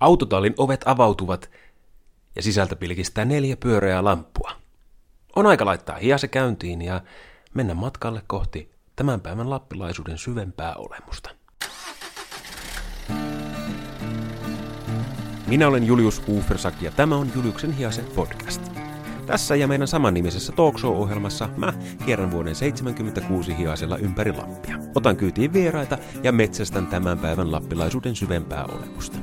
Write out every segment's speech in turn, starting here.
Autotallin ovet avautuvat ja sisältä pilkistää neljä pyöreää lamppua. On aika laittaa hiase käyntiin ja mennä matkalle kohti tämän päivän lappilaisuuden syvempää olemusta. Minä olen Julius Ufersak ja tämä on Juliuksen hiase podcast. Tässä ja meidän samannimisessä talkshow-ohjelmassa mä kierrän vuoden 76 hiasella ympäri Lappia. Otan kyytiin vieraita ja metsästän tämän päivän lappilaisuuden syvempää olemusta.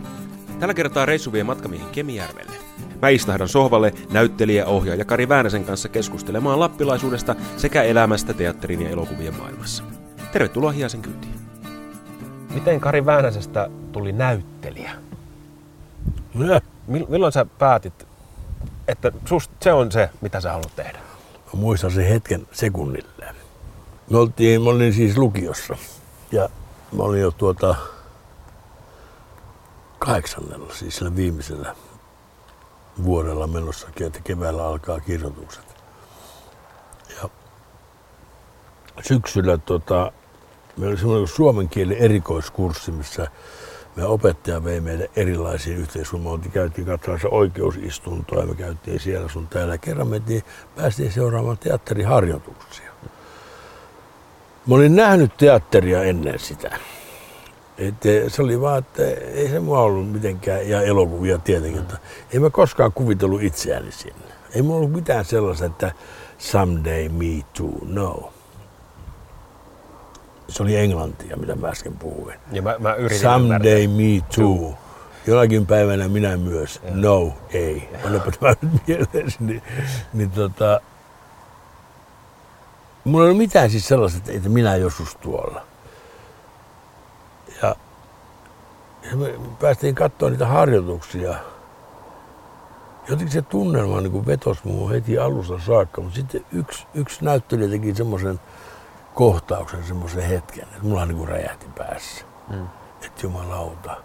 Tällä kertaa reissu vie matkamiehen Kemijärvelle. Mä istahdan sohvalle näyttelijä ohjaaja Kari Väänäsen kanssa keskustelemaan lappilaisuudesta sekä elämästä teatterin ja elokuvien maailmassa. Tervetuloa Hiasen kyytiin. Miten Kari Väänäsestä tuli näyttelijä? No, Milloin sä päätit, että sust se on se, mitä sä haluat tehdä? mä muistan sen hetken sekunnilleen. Me oltiin, mä olin siis lukiossa ja mä olin jo tuota kahdeksannella, siis sillä viimeisellä vuodella menossa, että keväällä alkaa kirjoitukset. Ja syksyllä tota, meillä oli semmoinen suomen kielen erikoiskurssi, missä me opettaja vei meille erilaisiin yhteiskuntiin. Me käytiin katsomassa oikeusistuntoa ja me käytiin siellä sun täällä. Kerran mentiin, päästiin seuraamaan teatteriharjoituksia. Mä olin nähnyt teatteria ennen sitä. Et se oli vaan, että ei se mua ollut mitenkään, ja elokuvia tietenkin, että ei mä koskaan kuvitellut itseäni sinne. Ei mulla ollut mitään sellaista, että someday me too, no. Se oli englantia, mitä mä äsken puhuin. Ja mä, mä yritin Someday me too. Jonakin päivänä minä myös. No, ei. Olipa tämä nyt mielessä. Niin, niin tota, mulla ei ollut mitään siis sellaista, että- että minä joskus tuolla. Ja, ja me päästiin katsoa niitä harjoituksia. Jotenkin se tunnelma niin vetosi muuhun heti alusta saakka, mutta sitten yksi, yksi näyttelijä teki semmoisen kohtauksen, semmoisen hetken, että mulla niin kuin räjähti päässä. Mm. Että jumalauta,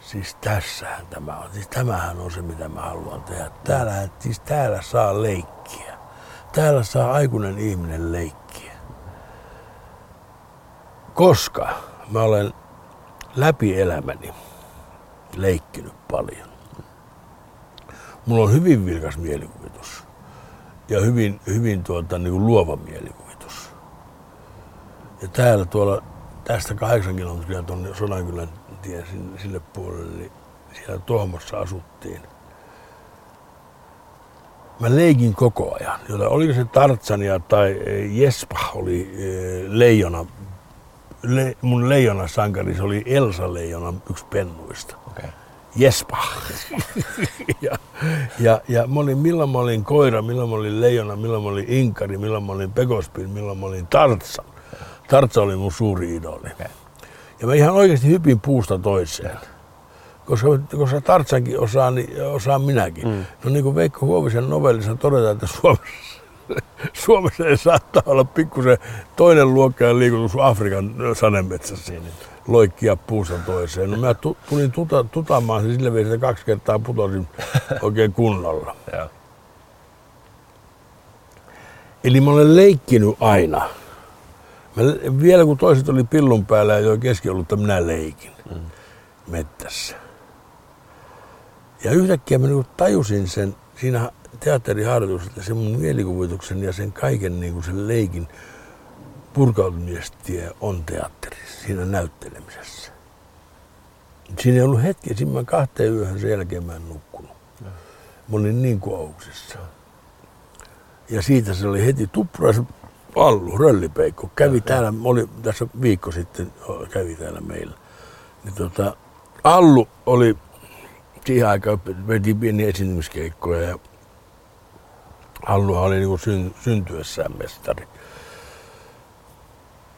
siis tässähän tämä on. Siis tämähän on se, mitä mä haluan tehdä. Täällä, siis täällä saa leikkiä. Täällä saa aikuinen ihminen leikkiä. Koska mä olen läpi elämäni leikkinyt paljon. Mulla on hyvin vilkas mielikuvitus ja hyvin, hyvin tuota, niin kuin luova mielikuvitus. Ja täällä tuolla tästä kahdeksan kilometriä tuonne Sodankylän tien sille puolelle, niin siellä Tuhmossa asuttiin. Mä leikin koko ajan, jota oliko se Tartsania tai eh, Jespa oli eh, leijona, le, mun leijona sankari, se oli Elsa leijona, yksi pennuista. Okay. Jespa. ja, ja, ja mä olin, milloin mä olin koira, milloin mä olin leijona, milloin mä olin inkari, milloin mä olin pekospin, milloin mä olin tartsan. Tartsa oli mun suuri idoli. Okay. Ja mä ihan oikeasti hypin puusta toiseen. Koska, koska Tartsankin osaa, niin osaan minäkin. Mm. No niin kuin Veikko Huovisen novellissa todetaan, että Suomessa, Suomessa ei saattaa olla pikkusen toinen luokka liikutus Afrikan sanemetsässä loikkia puusta toiseen. No mä tu, tulin tuta, tutamaan se sillä viisi, kaksi kertaa putosin oikein kunnolla. Eli mä olen leikkinyt aina. Mä, vielä kun toiset oli pillun päällä ja joi keskiolutta, minä leikin mm. mettässä. Ja yhtäkkiä mä niin tajusin sen siinä teatteriharjoituksessa, että sen mun mielikuvituksen ja sen kaiken niin kuin sen leikin purkautumistie on teatterissa, siinä näyttelemisessä. Siinä ei ollut hetki, siinä mä kahteen yöhön sen jälkeen mä en nukkunut. Mä olin niin kuouksissa. Ja siitä se oli heti tuppuraisen Allu, röllipeikko, kävi täällä, oli tässä viikko sitten, kävi täällä meillä. Niin tota, Allu oli siihen aikaan, veti pieniä esiintymiskeikkoja ja Allu oli niin syn, syntyessään mestari.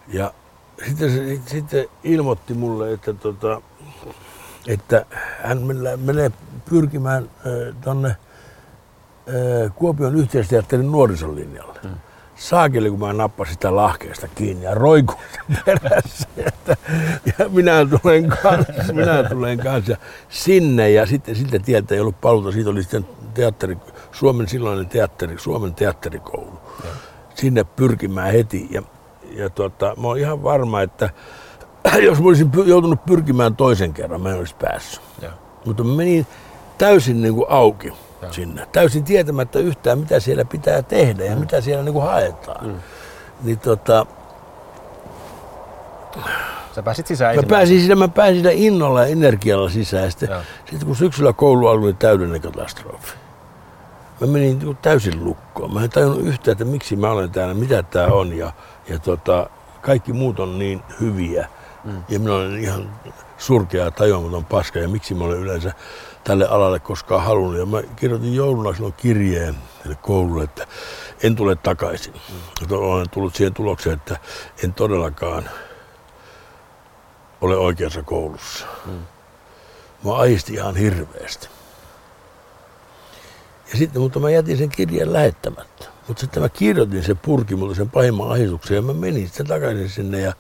Ja sitten se sitten ilmoitti mulle, että, tota, että hän menee pyrkimään tuonne Kuopion yhteisteatterin nuorisolinjalle. Hmm saakeli, kun mä nappasin sitä lahkeesta kiinni ja roikuin sen perässä. Että, ja minä tulen kanssa, minä tulen kanssa sinne ja sitten siltä tieltä ei ollut paluuta. Siitä oli sitten teatteri, Suomen silloinen teatteri, Suomen teatterikoulu. Ja. Sinne pyrkimään heti ja, ja tota, mä oon ihan varma, että jos mä olisin joutunut pyrkimään toisen kerran, mä en olisi päässyt. Ja. Mutta mä menin täysin niin kuin auki ja. sinne. Täysin tietämättä yhtään, mitä siellä pitää tehdä ja mm. mitä siellä niin kuin haetaan. Mm. Niin tota, Sä pääsit sisään Mä pääsin siinä, mä pääsin siinä innolla ja energialla sisään. Sitten, sitten kun syksyllä koulu alkoi, niin täydellinen katastrofi. Mä menin täysin lukkoon. Mä en tajunnut yhtään, että miksi mä olen täällä, mitä tää on. Ja, ja tota, kaikki muut on niin hyviä. Mm. Ja minä olen ihan surkea tajuamaton paska. Ja miksi mä olen yleensä tälle alalle koskaan halunnut. Ja mä kirjoitin jouluna silloin kirjeen koululle, että en tule takaisin. Mm. Olen tullut siihen tulokseen, että en todellakaan ole oikeassa koulussa. Mm. Mä aistin ihan hirveästi. Ja sitten, mutta mä jätin sen kirjeen lähettämättä. Mutta sitten mä kirjoitin, se purki mulle sen pahimman ahdistuksen ja mä menin sitten takaisin sinne ja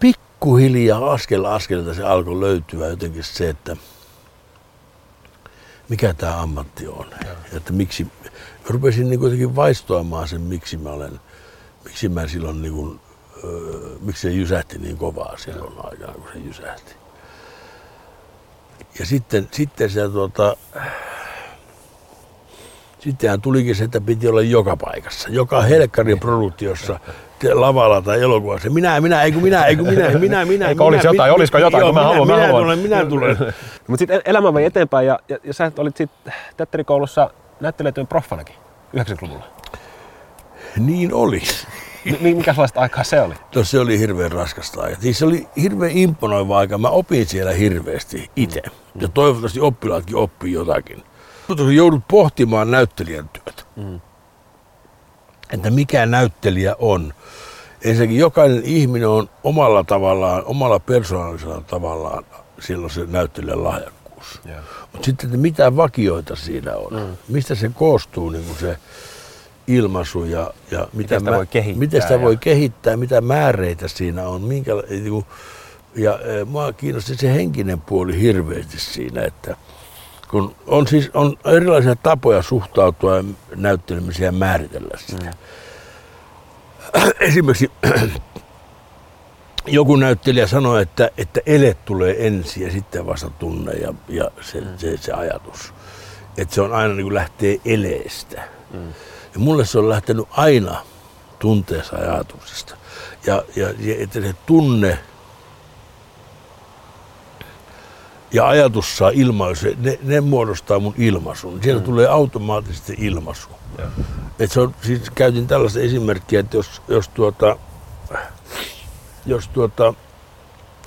pikkuhiljaa askel askelta se alkoi löytyä jotenkin se, että mikä tämä ammatti on. Ja. Että miksi, mä rupesin niin kuitenkin vaistoamaan sen, miksi mä olen, miksi mä silloin niin kuin miksi se jysähti niin kovaa silloin aikana, kun se jysähti. Ja sitten, sitten se tuota, sittenhän tulikin se, että piti olla joka paikassa. Joka helkkarin produktiossa, lavalla tai elokuvassa. Minä, minä, ei kun minä, ei kun minä, minä, minä. Eikö olisi jotain, mit, olisiko jotain, joo, kun mä haluan, minä, mä haluan. Tulen, minä tulen. Mutta sitten elämä vei eteenpäin ja, ja, ja sä olit sitten teatterikoulussa näyttelijätyön proffanakin 90-luvulla. Niin oli. Minkälaista aikaa se oli? No se oli hirveän raskasta aikaa. Siis se oli hirveän imponoiva aika. Mä opin siellä hirveästi itse. Mm. Ja toivottavasti oppilaatkin oppii jotakin. Mutta joudut pohtimaan näyttelijän työtä. Mm. Että mikä näyttelijä on. Ensinnäkin jokainen ihminen on omalla tavallaan, omalla persoonallisella tavallaan silloin se näyttelijän lahjakkuus. Yeah. Mutta sitten, että mitä vakioita siinä on. Mm. Mistä se koostuu niin kuin se ilmaisu ja, ja mitä miten sitä, mä, voi kehittää, miten sitä ja... voi kehittää, mitä määreitä siinä on. Minkä, niin ja e, mua kiinnosti se henkinen puoli hirveästi siinä, että kun on siis on erilaisia tapoja suhtautua näyttelemiseen ja määritellä sitä. Mm. Esimerkiksi joku näyttelijä sanoi, että, että ele tulee ensin ja sitten vasta tunne ja, ja se, mm. se, se ajatus. Että se on aina niin kuin lähtee eleestä. Mm. Ja mulle se on lähtenyt aina tunteessa ajatuksesta. Ja, ja, ja että se tunne ja ajatus saa ilmaisu, ne, ne muodostaa mun ilmaisun. Siellä mm. tulee automaattisesti ilmaisu. Et se on, siis käytin tällaista esimerkkiä, että jos, jos, tuota, jos tuota,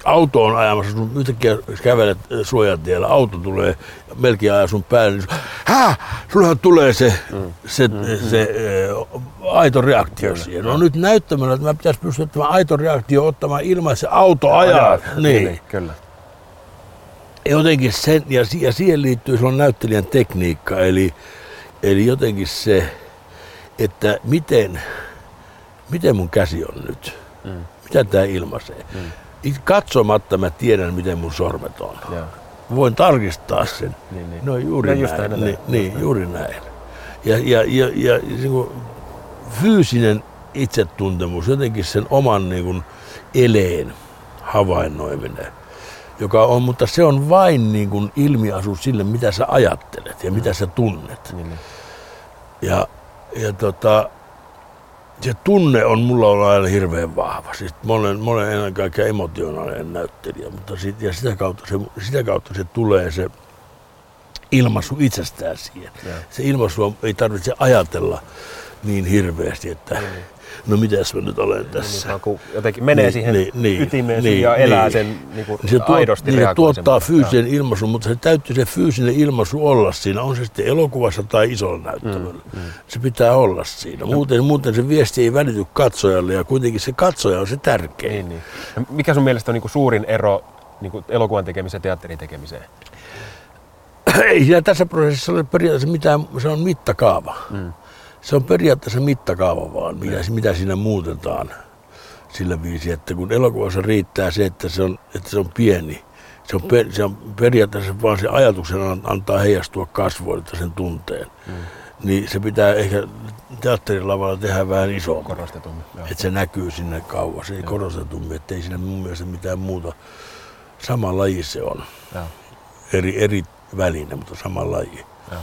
auto on ajamassa, sun yhtäkkiä kävelet suojatiellä, auto tulee melkein ajaa sun päälle, niin hää, sullehan tulee se, mm. se, mm. se, se ä, aito reaktio kyllä. siihen. No nyt näyttämällä, että mä pitäisi pystyä tämä aito reaktio ottamaan ilman, että se auto ajaa. ajaa. Niin. niin. Kyllä. Jotenkin sen, ja, ja siihen liittyy silloin näyttelijän tekniikka, eli, eli jotenkin se, että miten, miten mun käsi on nyt, mm. mitä tämä ilmaisee. Mm katsomatta mä tiedän, miten mun sormet on. Ja. Voin tarkistaa sen. Niin, niin. No juuri no, näin. Niin, niin, niin, juuri näin. Ja, ja, ja, ja niin kuin fyysinen itsetuntemus, jotenkin sen oman niin kuin eleen havainnoiminen, joka on, mutta se on vain niin kuin ilmiasu sille, mitä sä ajattelet ja mitä sä tunnet. Niin, niin. Ja, ja tota, se tunne on mulla ollut aina hirveän vahva. Siis mä olen, mä olen ennen kaikkea emotionaalinen näyttelijä, mutta sit, ja sitä kautta, se, sitä kautta se tulee se ilmaisu itsestään siihen. Ja. Se ilmaisu ei tarvitse ajatella niin hirveästi, että mm no mitäs mä nyt olen tässä. Niin, kun jotenkin menee niin, siihen niin, niin, ytimeen niin, ja elää niin. sen niin kuin se tuot, aidosti niin, se tuottaa fyysisen ilmaisun, mutta se täytyy se fyysinen ilmaisu olla siinä, on se sitten elokuvassa tai isolla näyttämällä. Mm, mm. Se pitää olla siinä. No. Muuten, muuten se viesti ei välity katsojalle ja kuitenkin se katsoja on se tärkein. Niin, niin. No, mikä sun mielestä on niin kuin suurin ero niin kuin elokuvan tekemiseen ja teatterin tekemiseen? Ei siinä tässä prosessissa ole periaatteessa mitään, se on mittakaava. Mm se on periaatteessa mittakaava vaan, mitä, mitä siinä muutetaan sillä viisi, että kun elokuvassa riittää se, että se on, että se on pieni, se on, per, se on periaatteessa vaan se ajatuksen antaa heijastua kasvoille sen tunteen. Mm. Niin se pitää ehkä teatterilavalla tehdä vähän isommin. Korostetummin. Että se näkyy sinne kauas, ei korostetummin, ettei siinä mun mielestä mitään muuta. Sama laji se on. Joo. Eri, eri väline, mutta sama laji. Ja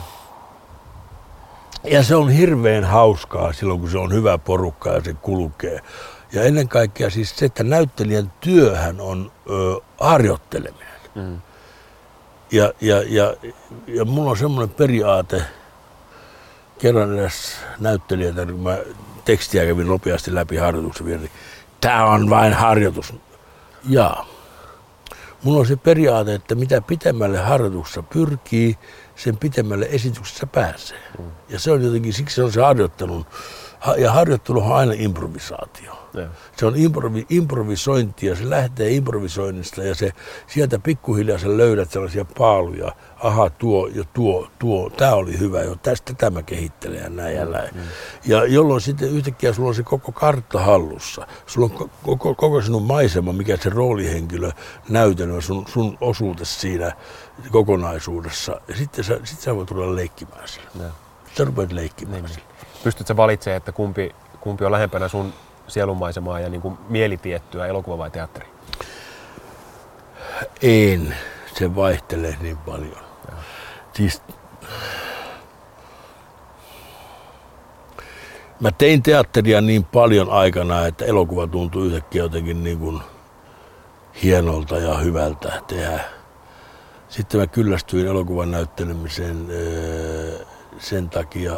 se on hirveän hauskaa silloin, kun se on hyvä porukka ja se kulkee. Ja ennen kaikkea siis se, että näyttelijän työhän on ö, harjoitteleminen. Mm. Ja, ja, ja, ja mulla on semmoinen periaate, kerran edes näyttelijä, kun mä tekstiä kävin nopeasti läpi harjoituksen vielä, niin tämä on vain harjoitus. Ja mulla on se periaate, että mitä pitemmälle harjoituksessa pyrkii, sen pitemmälle esityksessä pääsee. Mm. Ja se on jotenkin, siksi se on se harjoittelun, ja harjoittelu on aina improvisaatio. Ja. Se on improvi, improvisointia, se lähtee improvisoinnista ja se, sieltä pikkuhiljaa sä löydät sellaisia paaluja. Aha, tuo ja tuo, tuo, tämä oli hyvä jo, tästä tämä kehittelee ja näin ja näin. Mm. Ja jolloin sitten yhtäkkiä sulla on se koko kartta hallussa. Sulla on koko, koko sinun maisema, mikä se roolihenkilö näytelmä, sun, sun osuute siinä kokonaisuudessa. Ja sitten sä, sit sä voit tulla leikkimään sillä. Ja. Sä rupeat leikkimään niin. sillä. Pystytkö valitsemaan, että kumpi, kumpi on lähempänä sun sielunmaisemaa ja niin kuin mielitiettyä elokuva vai teatteri? En. Se vaihtelee niin paljon. Ja. Siis, mä tein teatteria niin paljon aikana, että elokuva tuntui yhtäkkiä jotenkin niin kuin hienolta ja hyvältä tehdä. Sitten mä kyllästyin elokuvan näyttelemiseen sen takia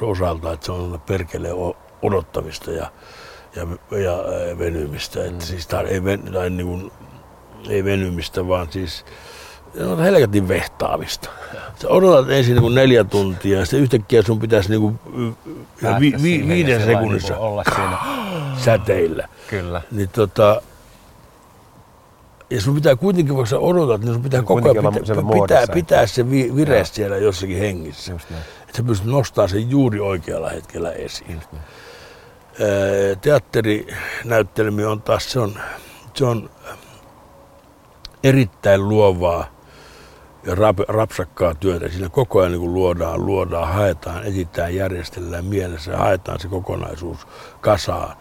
osalta, että se on perkele odottamista ja ja, ja venymistä. Mm. Että siis tar- ei, ven, tai niin kuin, ei venymistä, vaan siis no, helkatin vehtaamista. Sä odotat ensin niin kuin neljä tuntia ja sitten yhtäkkiä sun pitäisi niin kuin, vi, vi, viiden sekunnissa niin olla siinä. säteillä. Kyllä. Niin tota, ja sun pitää kuitenkin, vaikka sä odotat, niin sun pitää niin koko ajan pitää, pitää, pitää se vi, vire siellä jossakin hengissä. Että sä pystyt nostamaan sen juuri oikealla hetkellä esiin. Just näin teatterinäyttelmi on taas, se on, se on erittäin luovaa ja rap, rapsakkaa työtä. Siinä koko ajan niin luodaan, luodaan, haetaan, etsitään, järjestellään mielessä ja haetaan se kokonaisuus kasaan.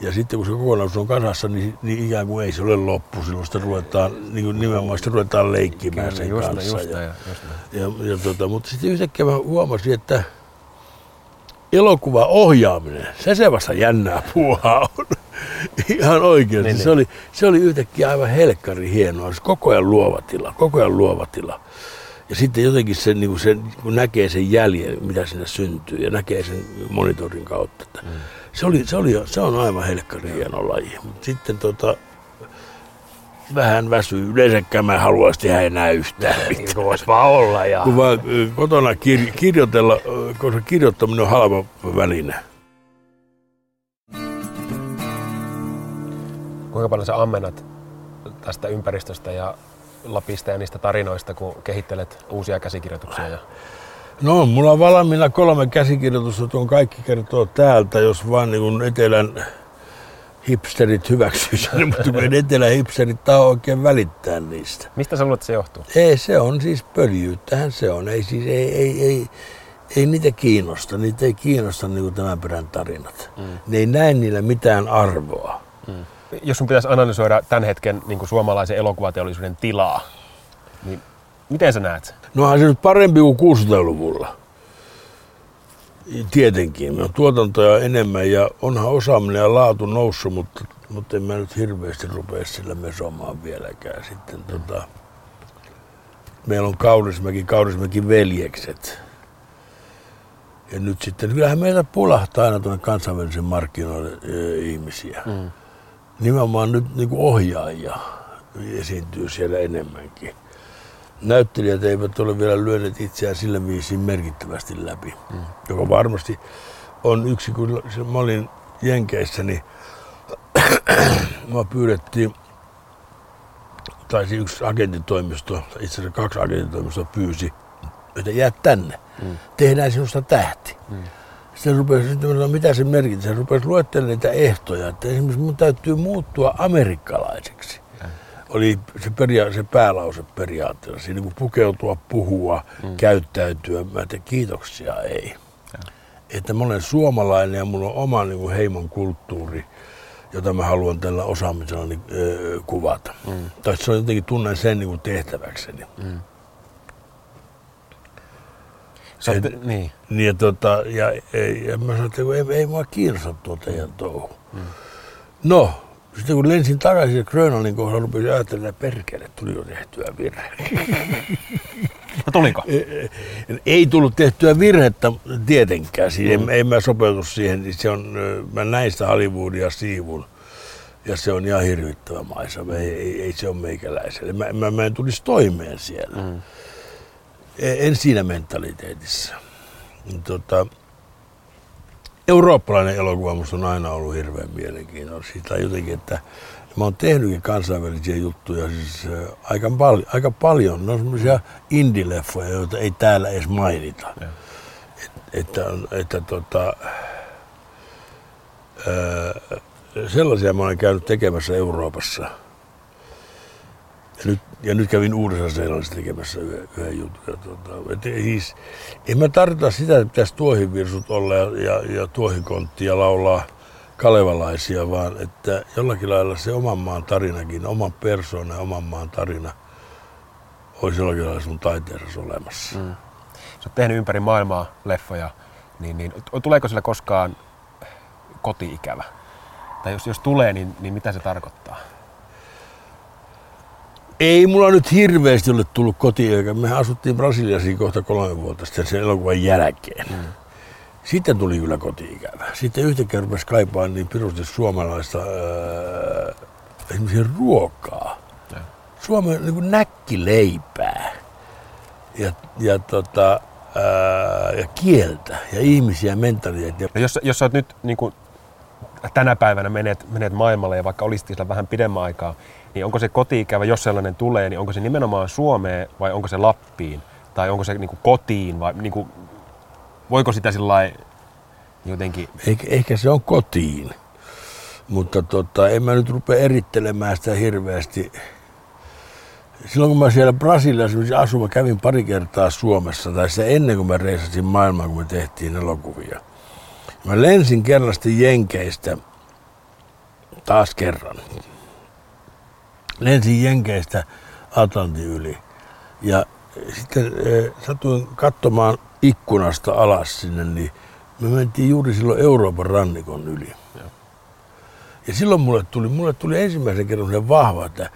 Ja sitten kun se kokonaisuus on kasassa, niin, niin ikään kuin ei se ole loppu. Silloin sitä ruvetaan, niin kuin nimenomaan sitä ruvetaan leikkimään sen just kanssa. Just ja, just ja, ja, ja, tota, mutta sitten yhtäkkiä mä huomasin, että elokuvaohjaaminen, se se vasta jännää puuhaa on. Ihan oikeasti. Niin, se, niin. Oli, se oli yhtäkkiä aivan helkkari hienoa. Se koko ajan luova tila, koko ajan luova tila. Ja sitten jotenkin se, niin kuin se, kun näkee sen jäljen, mitä siinä syntyy, ja näkee sen monitorin kautta. Että mm. se, oli, se, oli, se on aivan helkkari hieno laji. Mutta sitten tota, vähän väsyy. Yleensäkään mä haluaisin tehdä enää yhtään mitään. Niin voisi vaan olla. Ja... Kun vaan kotona kir- kirjoitella, koska kirjoittaminen on halva väline. Kuinka paljon sä ammennat tästä ympäristöstä ja Lapista ja niistä tarinoista, kun kehittelet uusia käsikirjoituksia? Ja... No, mulla on valmiina kolme käsikirjoitusta, tuon kaikki kertoo täältä, jos vaan niin etelän hipsterit hyväksyy sen, mutta kun etelä hipsterit taho oikein välittää niistä. Mistä sä luulet, että se johtuu? Ei, se on siis pöljyyttähän se on. Ei, siis, ei, ei, ei, ei niitä kiinnosta. Niitä ei kiinnosta niin kuin tämän perän tarinat. Mm. Ne ei näe niillä mitään arvoa. Mm. Jos sun pitäisi analysoida tämän hetken niin kuin suomalaisen elokuvateollisuuden tilaa, niin miten sä näet? No on se nyt parempi kuin 60-luvulla. Tietenkin, on tuotantoja enemmän ja onhan osaaminen ja laatu noussut, mutta, mutta en mä nyt hirveästi rupea sillä mesomaan vieläkään. Sitten tota, meillä on Kaurismäki, Kaurismäki veljekset. Ja nyt sitten, kyllähän meillä pulahtaa aina tuonne kansainvälisen markkinoille ihmisiä. Mm. Nimenomaan nyt niin kuin ohjaajia esiintyy siellä enemmänkin näyttelijät eivät ole vielä lyöneet itseään sillä viisiin merkittävästi läpi. Mm. Joka varmasti on yksi, kun mä olin Jenkeissä, niin mä pyydettiin, tai yksi agentitoimisto, itse asiassa kaksi agentitoimistoa pyysi, että jää tänne, mm. tehdään sinusta tähti. Mm. Sitten rupesi, sitten mitä se merkitsee, se rupesi luettelemaan niitä ehtoja, että esimerkiksi mun täytyy muuttua amerikkalaiseksi oli se, peria- se päälause periaatteessa. Siinä kun pukeutua, puhua, mm. käyttäytyä, mä tein kiitoksia ei. Ja. Että mä olen suomalainen ja mulla on oma niin kuin heimon kulttuuri, jota mä haluan tällä osaamisella niin, öö, kuvata. Mm. Tai se on jotenkin tunnen sen niin kuin tehtäväkseni. Mm. Sä Et- oot, niin. Niin, ja, tota, ja, ja, ja mä sanoin, että ei, ei mua kiinnosta tuo teidän touhu. Mm. No, sitten kun lensin takaisin Grönlannin kohdalla, rupesin ajattelemaan, että perkele, tuli jo tehtyä virhe. No tuliko? ei tullut tehtyä virhettä tietenkään, siis mm. en, en mä sopeutu siihen, se on, mä näin sitä Hollywoodia siivun. Ja se on ihan hirvittävä maisema, ei, ei, ei se ole meikäläiselle. Mä, mä, mä en tulisi toimeen siellä. Mm. En, en siinä mentaliteetissa. Tota, eurooppalainen elokuva musta on aina ollut hirveän mielenkiintoinen. Siitä on jotenkin, että mä oon tehnytkin kansainvälisiä juttuja siis aika, paljon, aika paljon. Ne on semmoisia indie-leffoja, joita ei täällä edes mainita. Et, että, on- että tota, ää, sellaisia mä olen käynyt tekemässä Euroopassa. Ja nyt, ja nyt kävin uudessa seelannissa tekemässä yhden, yhden jutun. Ja tota, et, siis, en mä tarkoita sitä, että pitäisi tuohivirsut olla ja, ja, ja tuohikonttia laulaa kalevalaisia, vaan että jollakin lailla se oman maan tarinakin, oman persoonan ja oman maan tarina olisi jollakin lailla sun taiteessa olemassa. Mm. Sä oot tehnyt ympäri maailmaa leffoja, niin, niin tuleeko sille koskaan koti-ikävä? Tai jos, jos tulee, niin, niin mitä se tarkoittaa? Ei mulla nyt hirveästi ole tullut kotiin, eikä mehän asuttiin Brasiliassa kohta kolme vuotta sitten sen elokuvan jälkeen. Mm. Sitten tuli kyllä koti-ikävä. Sitten yhtäkkiä rupesi kaipaamaan niin pirusti suomalaista öö, esimerkiksi ruokaa. Joo. Suomen niin kuin näkkileipää ja, ja, tota, öö, ja kieltä ja ihmisiä mentaliteettia. No jos, jos sä oot nyt niin kuin, tänä päivänä menet, menet maailmalle ja vaikka olisit siellä vähän pidemmän aikaa, niin onko se koti-ikävä, jos sellainen tulee, niin onko se nimenomaan Suomeen vai onko se Lappiin? Tai onko se niin kuin kotiin vai niin kuin, voiko sitä sillä jotenkin... Ehkä, ehkä se on kotiin. Mutta tota, en mä nyt rupea erittelemään sitä hirveästi. Silloin kun mä siellä Brasiliassa asuin, mä kävin pari kertaa Suomessa, tai sitä ennen kuin mä reisasin maailmaa, kun me tehtiin elokuvia. Mä lensin kerran sitten Jenkeistä, taas kerran. Lensin Jenkeistä Atlantin yli. Ja sitten eh, satuin katsomaan ikkunasta alas sinne, niin me mentiin juuri silloin Euroopan rannikon yli. Joo. Ja silloin mulle tuli, mulle tuli ensimmäisen kerran sellainen vahva, että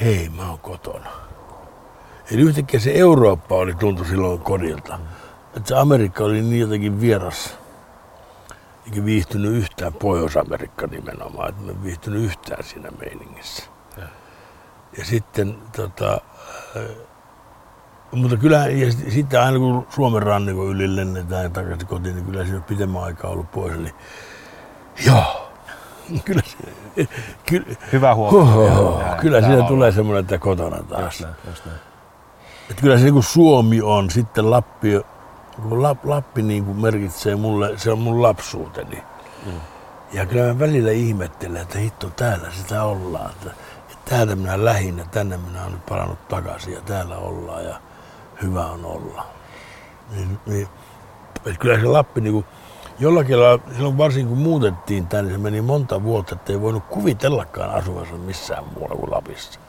hei, mä oon kotona. Eli yhtäkkiä se Eurooppa oli tuntu silloin kodilta. Että se Amerikka oli niin jotenkin vieras. Eikä viihtynyt yhtään Pohjois-Amerikka nimenomaan, että mä en viihtynyt yhtään siinä meiningissä. Joo. Ja sitten tota, mutta kyllä, ja sit- sitten aina kun Suomen rannikon yli lennetään ja takaisin kotiin, niin kyllä siinä on pitemmän aikaa ollut pois. Niin joo, kyllä, se, kyllä, Hyvä huomio. Oho, Joo, joo, kyllä siinä tulee semmoinen, että kotona Just taas. näin, just näin. Että kyllä se niin kuin Suomi on, sitten Lappi, kun Lap, Lappi niin kuin merkitsee mulle, se on mun lapsuuteni. Mm. Ja kyllä mä välillä ihmettelen, että hitto täällä sitä ollaan. Että, että täältä minä lähinnä, tänne minä olen nyt palannut takaisin ja täällä ollaan ja hyvä on olla. Niin, niin, että kyllä se Lappi niin kuin, jollakin lailla, silloin varsinkin kun muutettiin tänne, se meni monta vuotta, että ei voinut kuvitellakaan asuvansa missään muualla kuin Lapissa.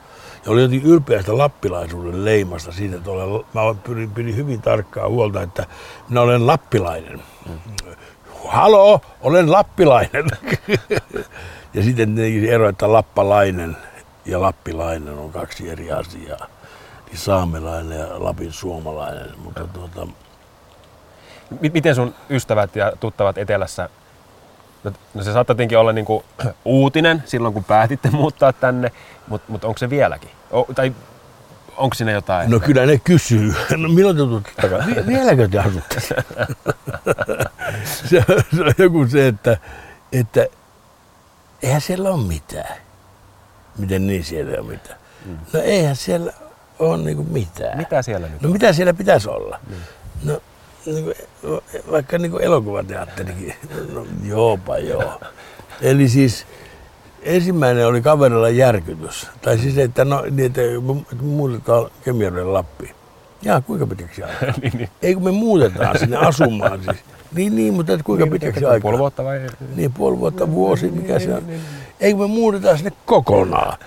Ja oli jotenkin ylpeästä lappilaisuuden leimasta siitä, että olen, mä pyrin, pidin hyvin tarkkaa huolta, että minä olen lappilainen. Halo, olen lappilainen. ja sitten tietenkin ero, että lappalainen ja lappilainen on kaksi eri asiaa. Niin saamelainen ja Lapin suomalainen. Mutta tuota, M- miten sun ystävät ja tuttavat etelässä, no, no se saattaa tietenkin olla niinku uutinen silloin, kun päätitte muuttaa tänne, mutta mut onko se vieläkin? O, tai onko siinä jotain? No kyllä ne kysyy. No milloin te tulet takaisin? Vi- vieläkö te asutte? se, se on joku se, että, että eihän siellä ole mitään. Miten niin siellä ei ole mitään? Mm. No eihän siellä ole niinku mitään. Mitä siellä nyt No on? mitä siellä pitäisi olla? No niin kuin, vaikka niin kuin elokuvateatterikin. No joopa joo. Eli siis ensimmäinen oli kaverilla järkytys. Tai siis, että no niin, että muutetaan Kemijärven Lappiin. Jaa, kuinka pitkäksi aikaa? niin, niin. Ei kun me muutetaan sinne asumaan siis. Niin, niin, mutta että kuinka Niin, pitkäksi aikaa? Puoli vuotta vai? Niin, puoli vuotta, vuosi, mikä se on. niin, niin. Ei kun me muutetaan sinne kokonaan.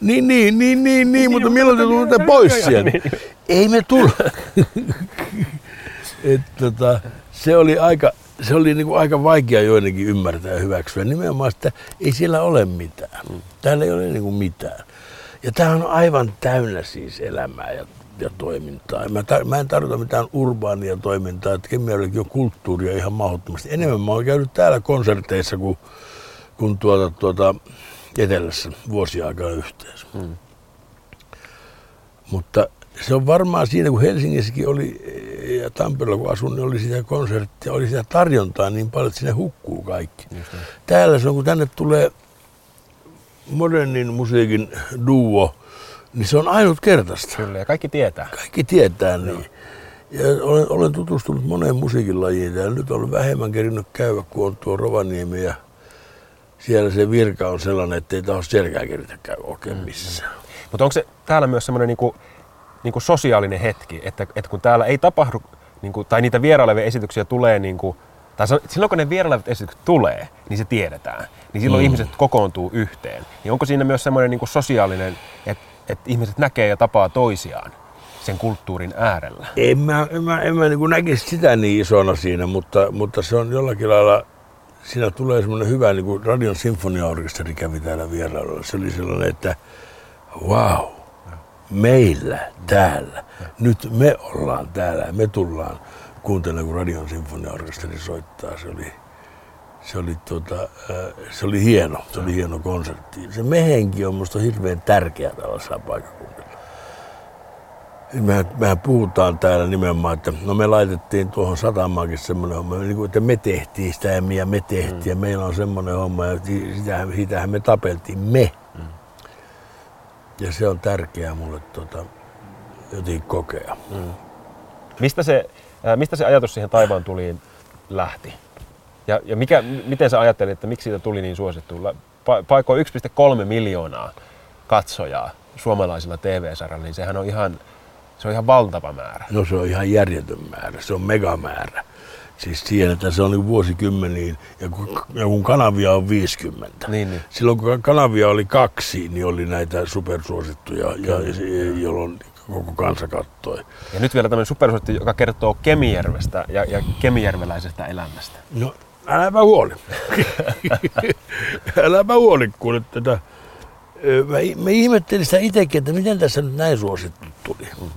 Niin, niin, niin, niin, niin, mutta milloin te tulette pois sieltä? niin. Ei me tulla. Et, tota, se oli aika, se oli niinku aika vaikea joidenkin ymmärtää ja hyväksyä. Nimenomaan, että ei siellä ole mitään. Täällä ei ole niinku mitään. Ja tämä on aivan täynnä siis elämää ja, ja toimintaa. Mä, tar- mä en tarkoita mitään urbaania toimintaa, että Kemijärvelläkin on kulttuuria ihan mahdottomasti. Enemmän mä oon käynyt täällä konserteissa kuin, kuin tuota, tuota, etelässä vuosia aikaa yhteensä. Hmm. Mutta se on varmaan siinä, kun Helsingissäkin oli ja Tampereella kun asun, niin oli sitä konserttia, oli sitä tarjontaa niin paljon, että sinne hukkuu kaikki. Täällä se on, kun tänne tulee modernin musiikin duo, niin se on ainutkertaista. Kyllä, ja kaikki tietää. Kaikki tietää niin. Ja olen, olen tutustunut moneen musiikin lajiin. Ja nyt olen vähemmän kerinyt käydä, kun on tuo Rovaniemi ja siellä se virka on sellainen, että ei taho selkää keritä käydä oikein mm, missään. Mm. Mutta onko se täällä myös semmoinen niinku, niinku sosiaalinen hetki, että, että kun täällä ei tapahdu, niinku, tai niitä vierailevia esityksiä tulee niinku, tai silloin kun ne vierailevat esitykset tulee, niin se tiedetään. Niin silloin mm. ihmiset kokoontuu yhteen. Niin onko siinä myös semmoinen niin sosiaalinen, että, että ihmiset näkee ja tapaa toisiaan sen kulttuurin äärellä? En mä, en mä, en mä niin näkisi sitä niin isona siinä, mutta, mutta se on jollakin lailla, siinä tulee semmoinen hyvä, niin kuin Radion sinfoniaorkesteri kävi täällä vierailulla. Se oli sellainen, että wow, meillä täällä, nyt me ollaan täällä, me tullaan kuuntelen, kun Radion sinfoniaorkesteri soittaa. Se oli, se oli, tuota, se oli hieno, se oli hieno konsertti. Se mehenki on minusta hirveän tärkeä tällaisella paikkakunnalla. Mehän, mehän puhutaan täällä nimenomaan, että no me laitettiin tuohon satamaankin semmoinen homma, niin kuin, että me tehtiin sitä ja me, me tehtiin mm. ja meillä on semmoinen homma ja sitähän, sitähän me tapeltiin me. Ja se on tärkeää mulle tota, jotenkin kokea. Mm. Mistä se Mistä se ajatus siihen taivaan tuliin lähti? Ja, ja mikä, miten sä ajattelit, että miksi siitä tuli niin suosittu? Pa- paikoi 1,3 miljoonaa katsojaa suomalaisilla TV-sarjalla, niin sehän on ihan, se on ihan valtava määrä. No se on ihan järjetön määrä, se on megamäärä. Siis siihen, että se on niin vuosikymmeniin, ja kun, ja kun kanavia on 50. Niin, niin. Silloin kun kanavia oli kaksi, niin oli näitä supersuosittuja, ja, jolloin koko kansa kattoi. Ja nyt vielä tämmöinen supersuotti, joka kertoo Kemijärvestä ja, ja kemijärveläisestä elämästä. No, äläpä huoli. äläpä huoli, kun tätä... Mä, mä ihmettelin sitä itsekin, että miten tässä nyt näin suosittu tuli. Mm.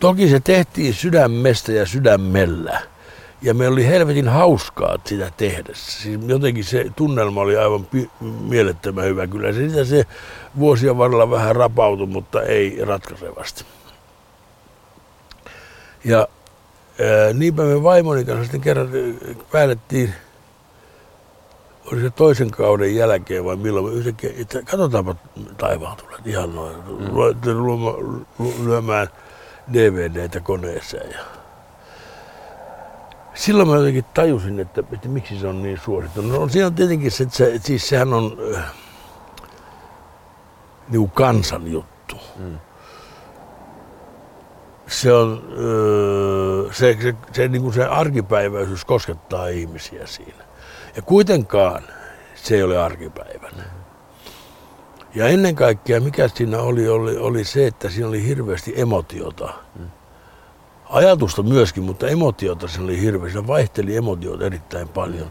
Toki se tehtiin sydämestä ja sydämellä. Ja me oli helvetin hauskaa sitä tehdä. Siis jotenkin se tunnelma oli aivan pi- mielettömän hyvä. Kyllä se, sitä se vuosien varrella vähän rapautui, mutta ei ratkaisevasti. Ja ää, niinpä me vaimoni kanssa sitten kerran päätettiin, oli se toisen kauden jälkeen vai milloin me yhtäkkiä, että katsotaanpa taivaan tulee ihan noin, mm. lyömään DVDtä koneeseen. Ja silloin mä jotenkin tajusin, että, että miksi se on niin suosittu. No siinä on tietenkin se, että se, siis sehän on äh, niin kansan juttu. Mm. Se on, äh, se, se, se, niin kuin se arkipäiväisyys koskettaa ihmisiä siinä. Ja kuitenkaan se ei ole arkipäivänä. Ja ennen kaikkea mikä siinä oli, oli, oli se, että siinä oli hirveästi emotiota. Mm ajatusta myöskin, mutta emotiota se oli hirveä. Siinä vaihteli emotioita erittäin paljon.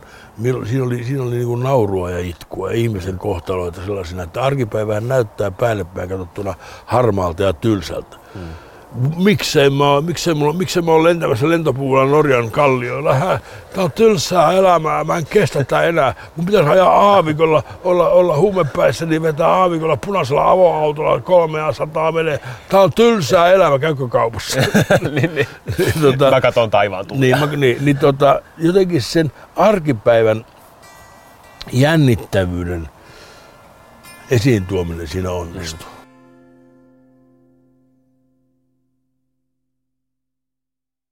Siinä oli, siinä oli niin kuin naurua ja itkua ja ihmisen kohtaloita sellaisina, että arkipäivään näyttää päälle päin katsottuna harmaalta ja tylsältä. Hmm miksei mä, miksei, mulla, miksei mä oon lentämässä lentopuulla Norjan kallioilla. Tää on tylsää elämää, mä en kestä tätä enää. Mun pitäisi ajaa aavikolla, olla, olla huumepäissä, niin vetää aavikolla punaisella avoautolla 300 menee. Tää on tylsää elämä, käykö kaupassa? niin, niin. niin, tota, mä katon taivaan Niin, mä, niin, niin tota, jotenkin sen arkipäivän jännittävyyden esiin tuominen siinä onnistuu.